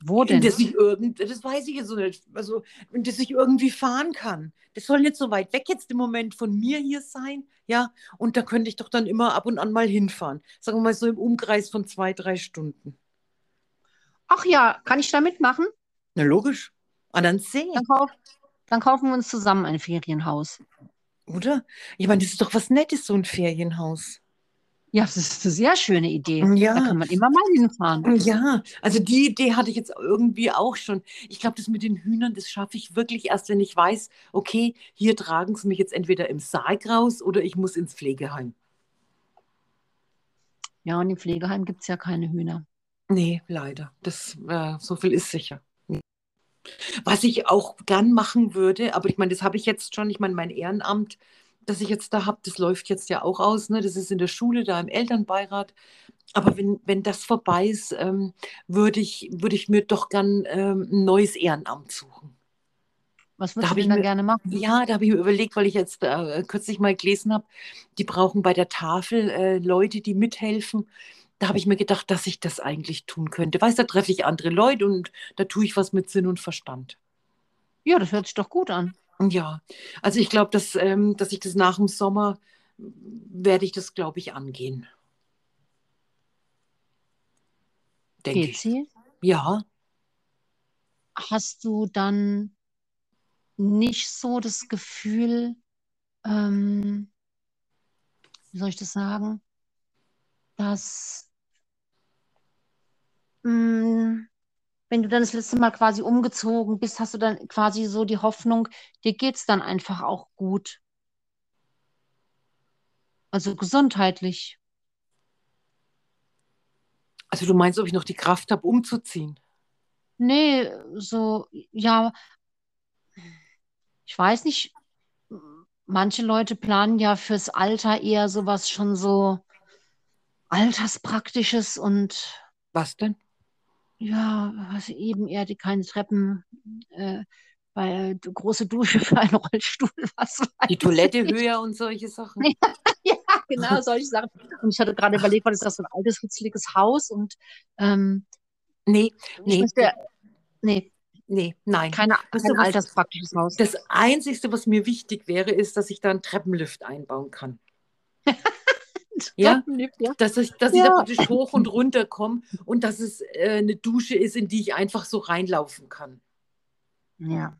Wo In denn? das ich irgend, das weiß ich jetzt so nicht, also in das ich irgendwie fahren kann. Das soll nicht so weit weg jetzt im Moment von mir hier sein, ja. Und da könnte ich doch dann immer ab und an mal hinfahren. Sagen wir mal so im Umkreis von zwei, drei Stunden. Ach ja, kann ich da mitmachen? Na logisch. An einen See, Dann, kauf, dann kaufen wir uns zusammen ein Ferienhaus. oder? Ich meine, das ist doch was Nettes, so ein Ferienhaus. Ja, das ist eine sehr schöne Idee. Da Ja, kann man immer mal hinfahren. ja. Also die Idee hatte ich jetzt irgendwie auch schon. Ich glaube, das mit den Hühnern, das schaffe ich wirklich erst, wenn ich weiß, okay, hier tragen sie mich jetzt entweder im Sarg raus oder ich muss ins Pflegeheim. Ja, und im Pflegeheim gibt es ja keine Hühner. Nee, leider. Das, äh, so viel ist sicher. Was ich auch gern machen würde, aber ich meine, das habe ich jetzt schon, ich meine, mein Ehrenamt, das ich jetzt da habe, das läuft jetzt ja auch aus, ne? Das ist in der Schule, da im Elternbeirat. Aber wenn, wenn das vorbei ist, ähm, würde ich, würde ich mir doch gern ähm, ein neues Ehrenamt suchen. Was Da würdest du habe ich denn dann gerne machen? ja, da habe ich mir überlegt, weil ich jetzt äh, kürzlich mal gelesen habe, die brauchen bei der Tafel äh, Leute, die mithelfen. Da habe ich mir gedacht, dass ich das eigentlich tun könnte. Weißt du, da treffe ich andere Leute und da tue ich was mit Sinn und Verstand. Ja, das hört sich doch gut an. Ja, also ich glaube, dass, ähm, dass ich das nach dem Sommer werde ich das, glaube ich, angehen, denke ich. sie? Ja, Hast du dann nicht so das Gefühl, ähm, wie soll ich das sagen, dass mh, wenn du dann das letzte Mal quasi umgezogen bist, hast du dann quasi so die Hoffnung, dir geht's dann einfach auch gut. Also gesundheitlich. also du meinst, ob ich noch die Kraft habe, umzuziehen? Nee, so, ja, ich weiß nicht, manche Leute planen ja fürs Alter eher sowas schon so Alterspraktisches und Was denn? Ja, was eben eher die keine Treppen, äh, weil große Dusche für einen Rollstuhl, was Die Toilette ich. höher und solche Sachen. Ja, genau, solche Sachen. Und ich hatte gerade überlegt, weil das ist das so ein altes, hitzeliges Haus und ähm, Nee, nee, möchte, nee, nee, nein. keine, kein was- alterspraktisches Haus. Das Einzige, was mir wichtig wäre, ist, dass ich da einen Treppenlift einbauen kann. ja? ja. Dass ich, dass ich da Ja. praktisch hoch und runter komme und dass es äh, eine Dusche ist, in die ich einfach so reinlaufen kann. Ja.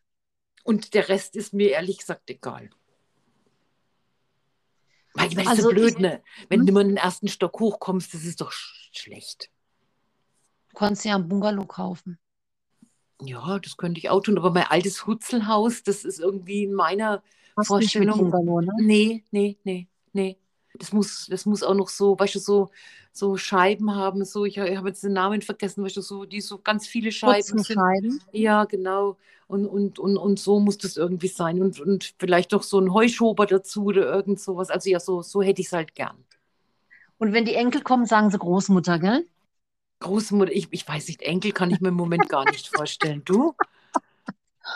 Und der Rest ist mir ehrlich gesagt egal. Weil ich meine, das ist Also so blöd, ne? Wenn Hm? du mal in den ersten Stock hochkommst, das ist doch sch schlecht. Du kannst ja ein Bungalow kaufen. Ja, das könnte ich auch tun, aber mein altes Hutzelhaus, das ist irgendwie in meiner Vorstellung. Bungalow, ne? Nee, nee, nee, nee. Das muss, das muss auch noch so, weißt du, so, so Scheiben haben, so, ich, ich habe jetzt den Namen vergessen, weißt du, so, die so ganz viele Scheiben sind. Putzenscheiben. Ja, genau. Und, und, und, und so muss das irgendwie sein. Und, und vielleicht doch so ein Heuschober dazu oder irgend sowas. Also ja, so, so hätte ich es halt gern. Und wenn die Enkel kommen, sagen sie Großmutter, gell? Großmutter, ich, ich weiß nicht, Enkel kann ich mir im Moment gar nicht vorstellen. Du?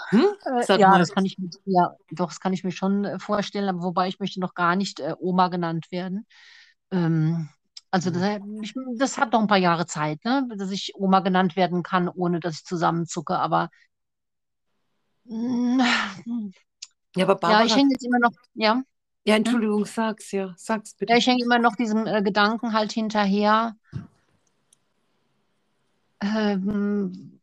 Hm? Äh, Sag ja, mal. das kann ich mir, ja, doch, das kann ich mir schon äh, vorstellen, aber wobei ich möchte noch gar nicht äh, Oma genannt werden. Ähm, also Mhm. das, ich, das hat noch ein paar Jahre Zeit, ne, dass ich Oma genannt werden kann, ohne dass ich zusammenzucke. Aber mm, Ja, aber ja, Barbara, ich hänge jetzt immer noch, ja, ja, Entschuldigung, sag's ja, sag's bitte. ja, ich hänge immer noch diesem äh, Gedanken halt hinterher, ähm,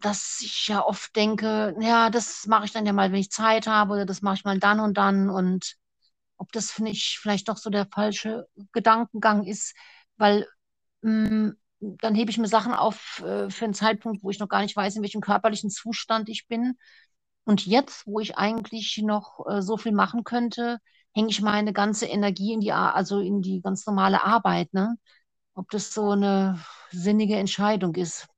dass ich ja oft denke, ja, das mache ich dann ja mal, wenn ich Zeit habe, oder das mache ich mal dann und dann. Und ob das nicht vielleicht doch so der falsche Gedankengang ist, weil mh, dann hebe ich mir Sachen auf äh, für einen Zeitpunkt, wo ich noch gar nicht weiß, in welchem körperlichen Zustand ich bin. Und jetzt, wo ich eigentlich noch äh, so viel machen könnte, hänge ich meine ganze Energie in die, also in die ganz normale Arbeit, ne? Ob das so eine sinnige Entscheidung ist.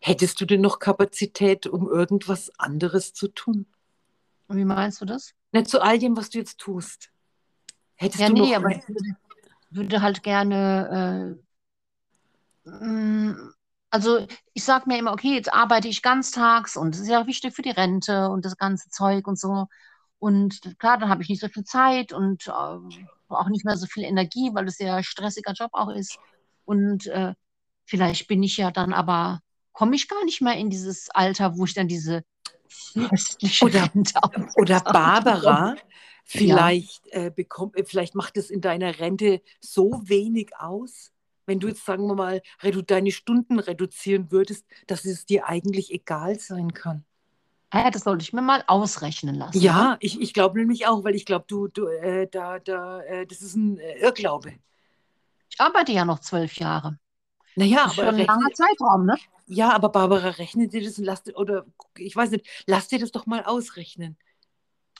Hättest du denn noch Kapazität, um irgendwas anderes zu tun? Wie meinst du das? Nicht zu all dem, was du jetzt tust. Hättest Ja, du nee, noch. aber ich würde, würde halt gerne, äh, mm, also ich sage mir immer, okay, jetzt arbeite ich ganztags und das ist ja wichtig für die Rente und das ganze Zeug und so. Und klar, dann habe ich nicht so viel Zeit und äh, auch nicht mehr so viel Energie, weil es ja ein stressiger Job auch ist. Und äh, vielleicht bin ich ja dann aber, komme ich gar nicht mehr in dieses Alter, wo ich dann diese Oder- Oder Barbara, vielleicht, äh, bekommt, äh, vielleicht macht es in deiner Rente so wenig aus, wenn du jetzt, sagen wir mal, deine Stunden reduzieren würdest, dass es dir eigentlich egal sein kann. Ja, das sollte ich mir mal ausrechnen lassen. Ja, ich, ich glaube nämlich auch, weil ich glaube, du, du äh, da, da, äh, das ist ein äh, Irrglaube. Ich arbeite ja noch zwölf Jahre. Naja, Das ist aber schon ein langer Zeitraum, ne? ja, aber Barbara, rechne dir das und lass dir, oder ich weiß nicht, lass dir das doch mal ausrechnen.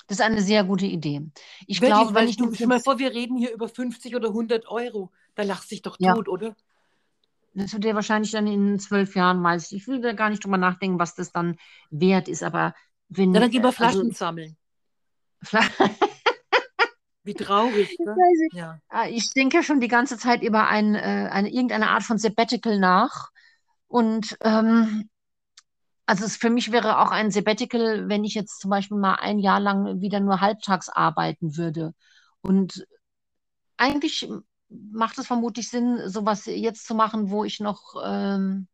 Das ist eine sehr gute Idee. Ich Wirklich, glaube, wenn weil ich du, stell mal vor, wir reden hier über 50 oder 100 Euro. Da lachst du dich doch Ja. tot, oder? das wird ja wahrscheinlich dann in zwölf Jahren mal, ich will da gar nicht drüber nachdenken, was das dann wert ist, aber wenn, Na, dann gehen wir äh, also, Flaschen sammeln. Fla- Wie traurig, Ich weiß nicht. Ja. Ah, Ich denke schon die ganze Zeit über ein, äh, eine, irgendeine Art von Sabbatical nach. Und ähm, also es für mich wäre auch ein Sabbatical, wenn ich jetzt zum Beispiel mal ein Jahr lang wieder nur halbtags arbeiten würde. Und eigentlich macht es vermutlich Sinn, sowas jetzt zu machen, wo ich noch ähm,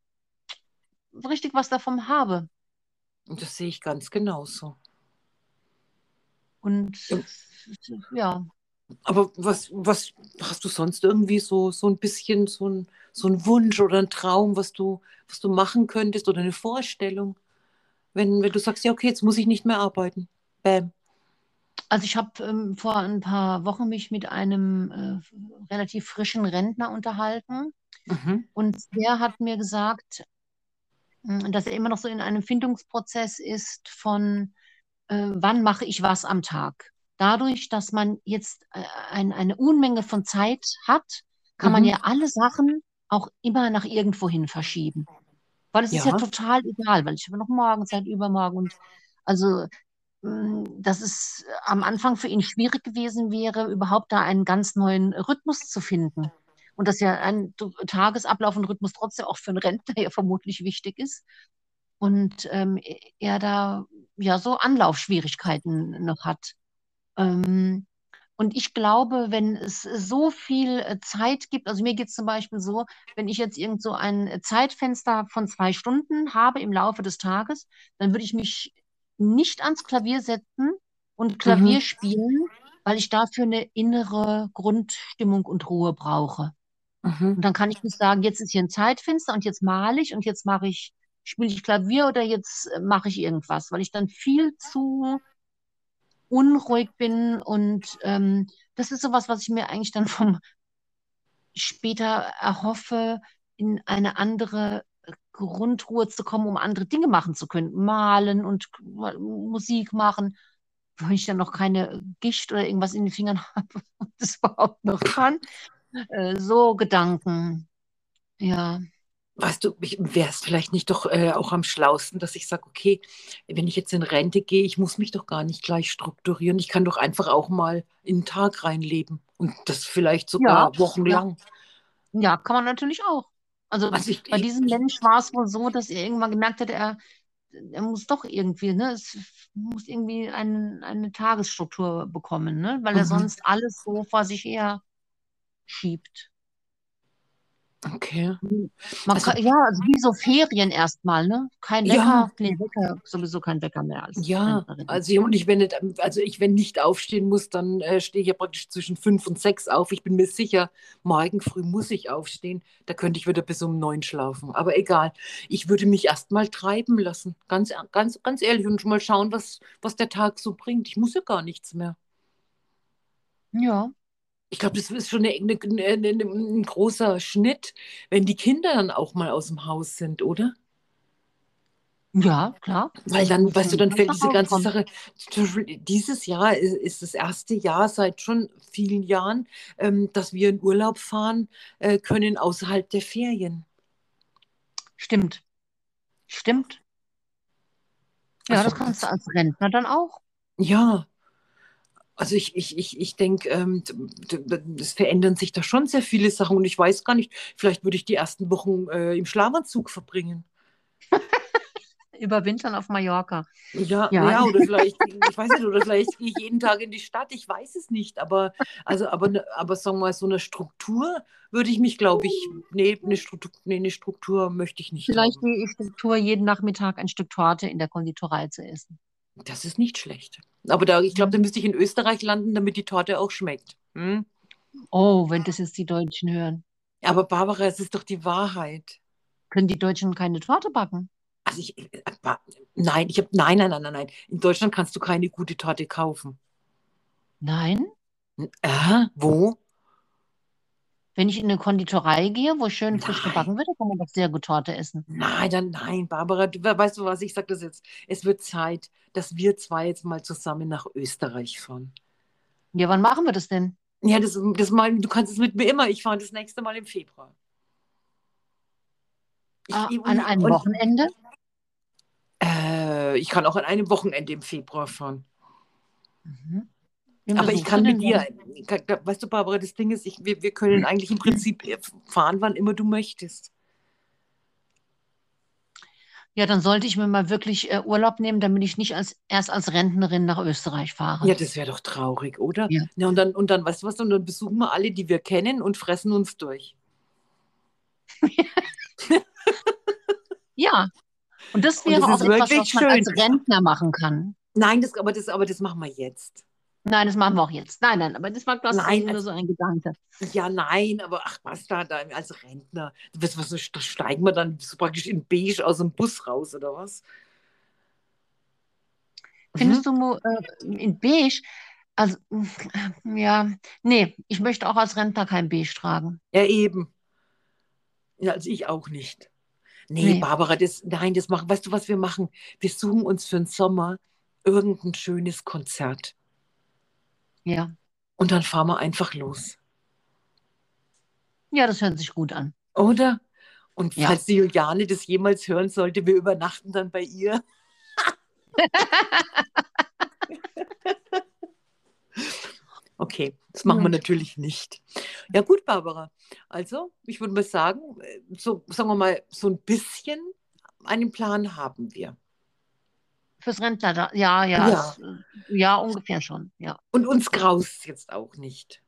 richtig was davon habe. Und das sehe ich ganz genauso. Und Ja. Aber was, was hast du sonst irgendwie so, so ein bisschen so ein, so ein Wunsch oder ein Traum, was du, was du machen könntest oder eine Vorstellung? Wenn, wenn du sagst, ja, okay, jetzt muss ich nicht mehr arbeiten. Bam. also ich habe ähm, vor ein paar Wochen mich mit einem äh, relativ frischen Rentner unterhalten. Mhm. Und der hat mir gesagt, mh, dass er immer noch so in einem Findungsprozess ist von, äh, wann mache ich was am Tag. Dadurch, dass man jetzt äh, ein, eine Unmenge von Zeit hat, kann man Mhm. ja alle Sachen auch immer nach irgendwohin verschieben. Weil es ist ja Ja. total egal, weil ich habe noch morgen Zeit, übermorgen und also mh, dass es am Anfang für ihn schwierig gewesen wäre, überhaupt da einen ganz neuen Rhythmus zu finden. Und dass ja ein Tagesablauf und Rhythmus trotzdem auch für einen Rentner ja vermutlich wichtig ist. Und ähm, er da ja so Anlaufschwierigkeiten noch hat. Ähm, und ich glaube, wenn es so viel äh, Zeit gibt, also mir geht es zum Beispiel so, wenn ich jetzt irgend so ein Zeitfenster von zwei Stunden habe im Laufe des Tages, dann würde ich mich nicht ans Klavier setzen und Klavier Mhm. spielen, weil ich dafür eine innere Grundstimmung und Ruhe brauche. Mhm. Und dann kann ich nicht sagen, jetzt ist hier ein Zeitfenster und jetzt male ich und jetzt mache ich, spiele ich Klavier oder jetzt äh, mache ich irgendwas, weil ich dann viel zu unruhig bin und ähm, das ist sowas, was ich mir eigentlich dann vom später erhoffe, in eine andere äh, Grundruhe zu kommen, um andere Dinge machen zu können, malen und Musik machen, wenn ich dann noch keine Gicht oder irgendwas in den Fingern habe und das überhaupt noch kann. Äh, so Gedanken, ja. Weißt du, wäre es vielleicht nicht doch äh, auch am schlausten, dass ich sage, okay, wenn ich jetzt in Rente gehe, ich muss mich doch gar nicht gleich strukturieren. Ich kann doch einfach auch mal in den Tag reinleben und das vielleicht sogar ja, wochenlang. ja, kann man natürlich auch. Also Also ich, bei ich, diesem Mensch war es wohl so, dass er irgendwann gemerkt hat, er, er muss doch irgendwie, ne, es muss irgendwie ein, eine Tagesstruktur bekommen, ne, weil er mhm. sonst alles so vor sich her schiebt. Okay. Man Also kann, ja, also wie so Ferien erstmal, ne? Kein ja, Wecker, nee, Wecker, sowieso kein Wecker mehr als ja. Also ja, und ich, wenn nicht, also ich, wenn nicht aufstehen muss, dann äh, stehe ich ja praktisch zwischen fünf und sechs auf. Ich bin mir sicher, morgen früh muss ich aufstehen. Da könnte ich wieder bis um neun schlafen. Aber egal. Ich würde mich erst mal treiben lassen. Ganz, ganz, ganz ehrlich und mal schauen, was, was der Tag so bringt. Ich muss ja gar nichts mehr. Ja, Ich glaube, das ist schon eine, eine, eine, ein großer Schnitt, wenn die Kinder dann auch mal aus dem Haus sind, oder? ja, klar. Weil dann, weißt du, dann fällt diese ganze. Sache. Dieses Jahr ist, ist das erste Jahr seit schon vielen Jahren, ähm, dass wir in Urlaub fahren äh, können außerhalb der Ferien. Stimmt, stimmt. Ja, Also, das kannst du als Rentner dann auch. ja, also ich, ich, ich, ich denke, ähm, es verändern sich da schon sehr viele Sachen und ich weiß gar nicht, vielleicht würde ich die ersten Wochen äh, im Schlafanzug verbringen. Überwintern auf Mallorca. Ja, Ja, ja, oder vielleicht, ich weiß nicht, oder vielleicht gehe ich jeden Tag in die Stadt, ich weiß es nicht, aber, also, aber, ne- aber sagen wir mal, so eine Struktur würde ich mich, glaube ich, nee, eine Struktur, nee, eine Struktur möchte ich nicht vielleicht haben. die Struktur, jeden Nachmittag ein Stück Torte in der Konditorei zu essen. Das ist nicht schlecht. Aber da, ich glaube, da müsste ich in Österreich landen, damit die Torte auch schmeckt. Hm? Oh, wenn das jetzt die Deutschen hören. Aber Barbara, es ist doch die Wahrheit. Können die Deutschen keine Torte backen? Also ich, äh, ba- nein, ich habe, nein, nein, nein, nein, nein. In Deutschland kannst du keine gute Torte kaufen. Nein? Äh, wo? Wenn ich in eine Konditorei gehe, wo schön frisch Nein. gebacken wird, kann man doch sehr gut Torte essen. Nein, dann nein, Barbara, du, weißt du was, ich sage das jetzt. Es wird Zeit, dass wir zwei jetzt mal zusammen nach Österreich fahren. Ja, wann machen wir das denn? Ja, das, das mal, du kannst es mit mir immer. Ich fahre das nächste Mal im Februar. Ich, Ah, an einem und, Wochenende? äh, ich kann auch an einem Wochenende im Februar fahren. Mhm. Aber ich kann mit dir, kann- weißt du, Barbara, das Ding ist, ich, wir, wir können eigentlich im Prinzip fahren, wann immer du möchtest. Ja, dann sollte ich mir mal wirklich äh, Urlaub nehmen, damit ich nicht als, erst als Rentnerin nach Österreich fahre. Ja, das wäre doch traurig, oder? Ja. Ja, und dann, und dann, weißt du was, und dann besuchen wir alle, die wir kennen und fressen uns durch. Ja. Und das Und wäre das auch etwas, was man als schön. Rentner machen kann. Nein, das, aber, das, aber das machen wir jetzt. Nein, das machen wir auch jetzt. Nein, nein, aber das war das Nein, nur als, so ein Gedanke. ja, nein, aber ach, was da, da als Rentner? Was, was, da steigen wir dann so praktisch in beige aus dem Bus raus, oder was? Findest Mhm. du äh, in beige? Also, äh, ja, nee, ich möchte auch als Rentner kein beige tragen. Ja, eben. Ja, also ich auch nicht. Nee, Nee. Barbara, das, nein, das machen, weißt du, was wir machen? Wir suchen uns für den Sommer irgendein schönes Konzert Ja. und dann fahren wir einfach los. Ja, das hört sich gut an. Oder? Und Ja. falls die Juliane das jemals hören sollte, wir übernachten dann bei ihr. Okay, das machen wir natürlich nicht. Ja gut, Barbara. Also, ich würde mal sagen, äh, so sagen wir mal, so ein bisschen einen Plan haben wir. Fürs Rentner, ja, ja, Ja. es, äh, ja, ungefähr schon, ja. Und uns graust jetzt auch nicht.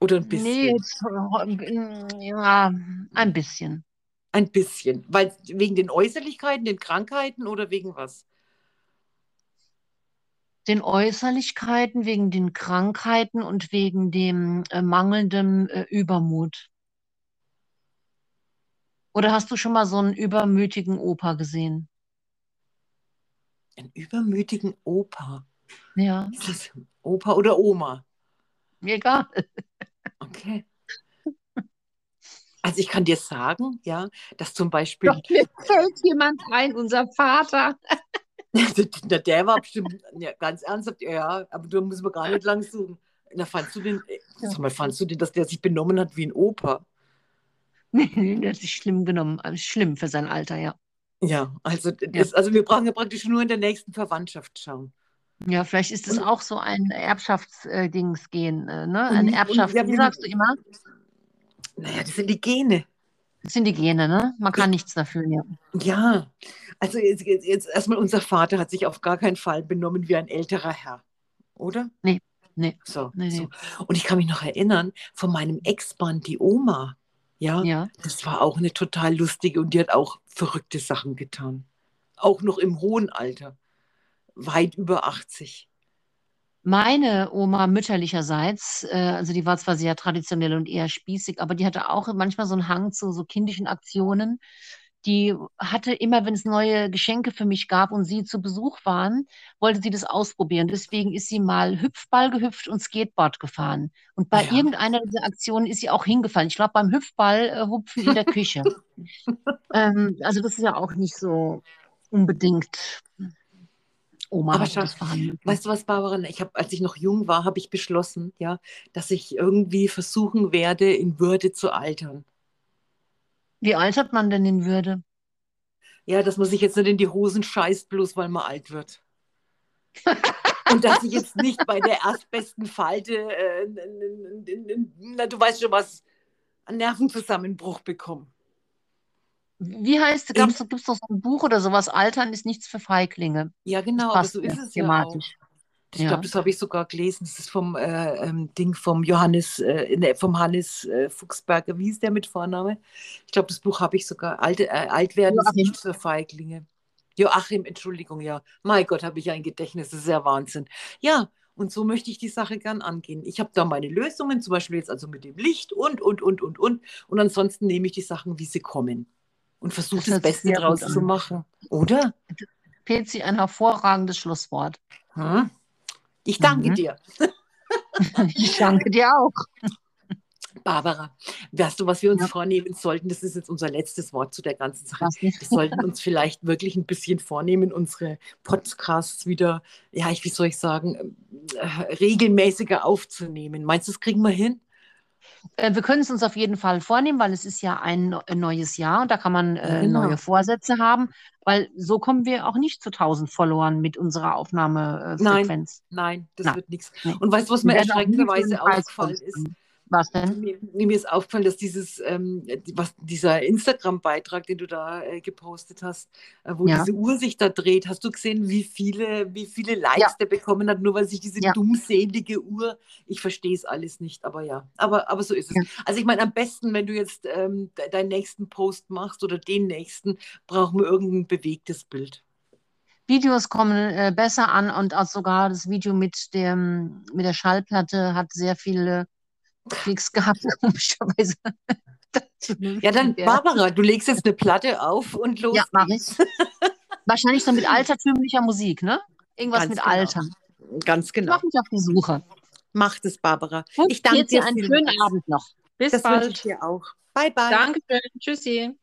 Oder ein bisschen. Nee, jetzt, äh, ja, ein bisschen. Ein bisschen. Weil wegen den Äußerlichkeiten, den Krankheiten oder wegen was? Den Äußerlichkeiten, wegen den Krankheiten und wegen dem äh, mangelnden äh, Übermut. Oder hast du schon mal so einen übermütigen Opa gesehen? Einen übermütigen Opa. Ja, Ist das Opa oder Oma? mir egal. Okay. Also ich kann dir sagen, ja, dass zum Beispiel, Doch, mir fällt jemand ein, unser Vater. der, der war bestimmt, ja, ganz ernsthaft, ja, aber da müssen wir gar nicht lang suchen. Na, fandst du den, äh, sag mal, fandst du den, dass der sich benommen hat wie ein Opa? Nee, der hat sich schlimm genommen. Also schlimm für sein Alter, ja. Ja, also, das, also wir brauchen ja praktisch nur in der nächsten Verwandtschaft schauen. Ja, vielleicht ist es auch so ein Erbschaftsdings gehen, äh, ne? Eine Und- Erbschaft. und wir- Wie sagst du immer? Naja, das sind die Gene. Das sind die Gene, ne? Man kann nichts dafür, ja. Ja, also jetzt, jetzt, jetzt erstmal unser Vater hat sich auf gar keinen Fall benommen wie ein älterer Herr, oder? Nee, nee. So, Nee, so. Und ich kann mich noch erinnern, von meinem Ex-Mann, die Oma, ja, Ja. das war auch eine total lustige und die hat auch verrückte Sachen getan. Auch noch im hohen Alter, weit über 80. Meine Oma mütterlicherseits, äh, also die war zwar sehr traditionell und eher spießig, aber die hatte auch manchmal so einen Hang zu so kindischen Aktionen. Die hatte immer, wenn es neue Geschenke für mich gab und sie zu Besuch waren, wollte sie das ausprobieren. Deswegen ist sie mal Hüpfball gehüpft und Skateboard gefahren. Und bei Ja. irgendeiner dieser Aktionen ist sie auch hingefallen. Ich glaube, beim Hüpfball äh, hupfen in der Küche. ähm, also das ist ja auch nicht so unbedingt Oma Aber schau. Weißt du was, Barbara? Ich habe, als ich noch jung war, habe ich beschlossen, ja, dass ich irgendwie versuchen werde, in Würde zu altern. Wie altert man denn in Würde? Ja, dass man sich jetzt nicht in die Hosen scheißt, bloß weil man alt wird. Und dass ich jetzt nicht bei der erstbesten Falte, äh, na, du weißt schon was, einen Nervenzusammenbruch bekomme. Wie heißt, gab's, gibt es doch so ein Buch oder sowas? Altern ist nichts für Feiglinge. Ja, genau, aber so ist es ja auch. Ich Ja. glaube, das habe ich sogar gelesen. Das ist vom äh, ähm, Ding vom Johannes, äh, ne, vom Hannes äh, Fuchsberger. Wie ist der mit Vorname? Ich glaube, das Buch habe ich sogar. Alte, äh, alt werden ist Joachim. nicht für Feiglinge. Joachim, Entschuldigung, ja. Mein Gott, habe ich ein Gedächtnis. Das ist ja Wahnsinn. Ja, und so möchte ich die Sache gern angehen. Ich habe da meine Lösungen, zum Beispiel jetzt also mit dem Licht und, und, und, und, und. Und ansonsten nehme ich die Sachen, wie sie kommen. Und versuche Das das, Beste draus an. zu machen. Oder? Petzi, ein hervorragendes Schlusswort. Hm? Ich danke Mhm. dir. Ich danke dir auch. Barbara, weißt du, was wir uns Ja. vornehmen sollten? Das ist jetzt unser letztes Wort zu der ganzen Sache. Wir sollten uns vielleicht wirklich ein bisschen vornehmen, unsere Podcasts wieder, ja, ich, wie soll ich sagen, äh, regelmäßiger aufzunehmen. Meinst du, das kriegen wir hin? Äh, Wir können es uns auf jeden Fall vornehmen, weil es ist ja ein ein neues Jahr und da kann man äh, Genau. neue Vorsätze haben, weil so kommen wir auch nicht zu 1000 Followern mit unserer Aufnahmefrequenz. Nein, das Nein. wird nichts. Und weißt du, was mir erschreckenderweise aufgefallen ist? Was denn? Mir, mir ist aufgefallen, dass dieses, ähm, was, dieser Instagram-Beitrag, den du da äh, gepostet hast, äh, wo Ja. diese Uhr sich da dreht, hast du gesehen, wie viele, wie viele Likes Ja. der bekommen hat, nur weil sich diese Ja. dummselige Uhr, ich verstehe es alles nicht, aber ja, aber, aber so ist es. Also ich meine, am besten, wenn du jetzt ähm, de deinen nächsten Post machst oder den nächsten, brauchen wir irgendein bewegtes Bild. Videos kommen äh, besser an und auch sogar das Video mit dem, mit der Schallplatte hat sehr viele Klicks gehabt, komischerweise. Ja, dann. Barbara, du legst jetzt eine Platte auf und los Ja, mach geht's. Wahrscheinlich so mit altertümlicher Musik, ne? Irgendwas Ganz mit genau. Alter. Ganz Ich genau. mache mich auf die Suche. Macht es, Barbara. Gut, Ich danke dir dir einen vielmals. schönen Abend noch. Bis Das wünsche bald. ich dir auch. Bye, bye. Dankeschön. Tschüssi.